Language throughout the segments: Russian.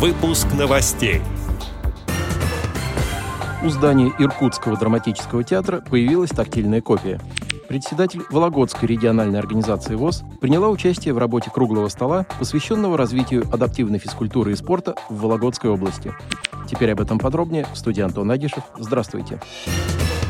Выпуск новостей. У здания Иркутского драматического театра появилась тактильная копия. Председатель Вологодской региональной организации ВОЗ приняла участие в работе круглого стола, посвященного развитию адаптивной физкультуры и спорта в Вологодской области. Теперь об этом подробнее. В студии Антон Агишев. Здравствуйте. Здравствуйте.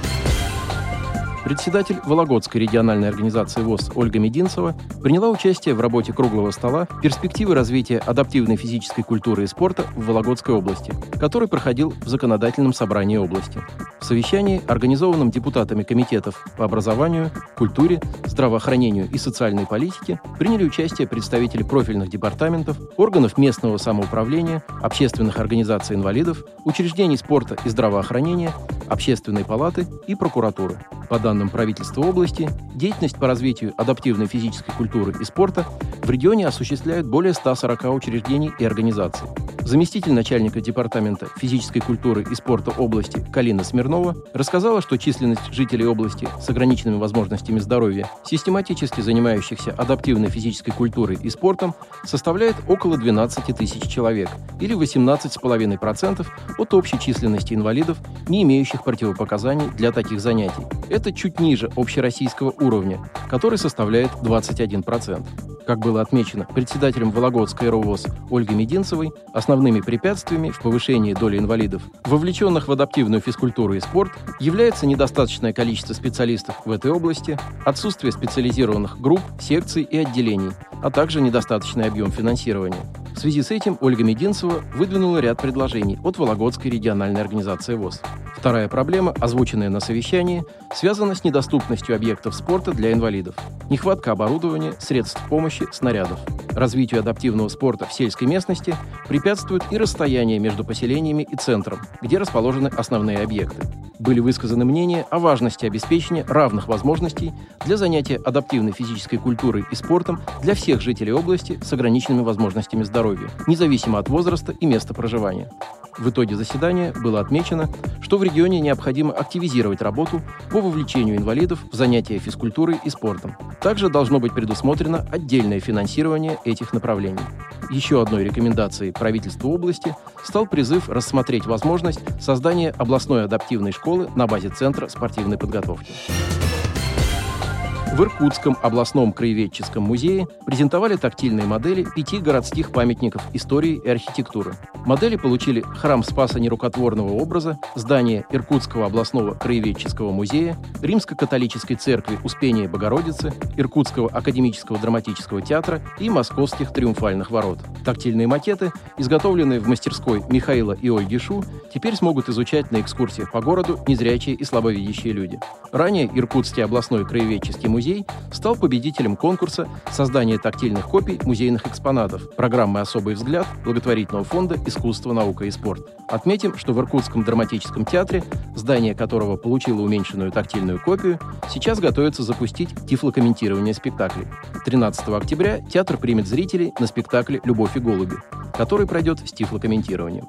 Председатель Вологодской региональной организации ВОЗ Ольга Мединцева приняла участие в работе круглого стола «Перспективы развития адаптивной физической культуры и спорта в Вологодской области», который проходил в законодательном собрании области. В совещании, организованном депутатами комитетов по образованию, культуре, здравоохранению и социальной политике, приняли участие представители профильных департаментов, органов местного самоуправления, общественных организаций инвалидов, учреждений спорта и здравоохранения, общественной палаты и прокуратуры. По данным правительства области, деятельность по развитию адаптивной физической культуры и спорта в регионе осуществляют более 140 учреждений и организаций. Заместитель начальника Департамента физической культуры и спорта области Калина Смирнова рассказала, что численность жителей области с ограниченными возможностями здоровья, систематически занимающихся адаптивной физической культурой и спортом, составляет около 12 тысяч человек, или 18,5% от общей численности инвалидов, не имеющих противопоказаний для таких занятий. Это чуть ниже общероссийского уровня, который составляет 21%. Как было отмечено председателем Вологодской РОВОЗ Ольгой Мединцевой, основными препятствиями в повышении доли инвалидов, вовлеченных в адаптивную физкультуру и спорт, является недостаточное количество специалистов в этой области, отсутствие специализированных групп, секций и отделений, а также недостаточный объем финансирования. В связи с этим Ольга Мединцева выдвинула ряд предложений от Вологодской региональной организации ВОЗ. Вторая проблема, озвученная на совещании, связана с недоступностью объектов спорта для инвалидов. Нехватка оборудования, средств помощи, снарядов. Развитию адаптивного спорта в сельской местности препятствует и расстояние между поселениями и центром, где расположены основные объекты были высказаны мнения о важности обеспечения равных возможностей для занятия адаптивной физической культурой и спортом для всех жителей области с ограниченными возможностями здоровья, независимо от возраста и места проживания. В итоге заседания было отмечено, что в регионе необходимо активизировать работу по вовлечению инвалидов в занятия физкультурой и спортом. Также должно быть предусмотрено отдельное финансирование этих направлений. Еще одной рекомендацией правительства области стал призыв рассмотреть возможность создания областной адаптивной школы на базе Центра спортивной подготовки. В Иркутском областном краеведческом музее презентовали тактильные модели пяти городских памятников истории и архитектуры. Модели получили храм Спаса Нерукотворного образа, здание Иркутского областного краеведческого музея, Римско-католической церкви Успения Богородицы, Иркутского академического драматического театра и Московских триумфальных ворот. Тактильные макеты, изготовленные в мастерской Михаила и Ольги Шу, теперь смогут изучать на экскурсиях по городу незрячие и слабовидящие люди. Ранее Иркутский областной краеведческий музей музей стал победителем конкурса создания тактильных копий музейных экспонатов программы «Особый взгляд» благотворительного фонда «Искусство, наука и спорт». Отметим, что в Иркутском драматическом театре, здание которого получило уменьшенную тактильную копию, сейчас готовится запустить тифлокомментирование спектаклей. 13 октября театр примет зрителей на спектакле «Любовь и голуби», который пройдет с тифлокомментированием.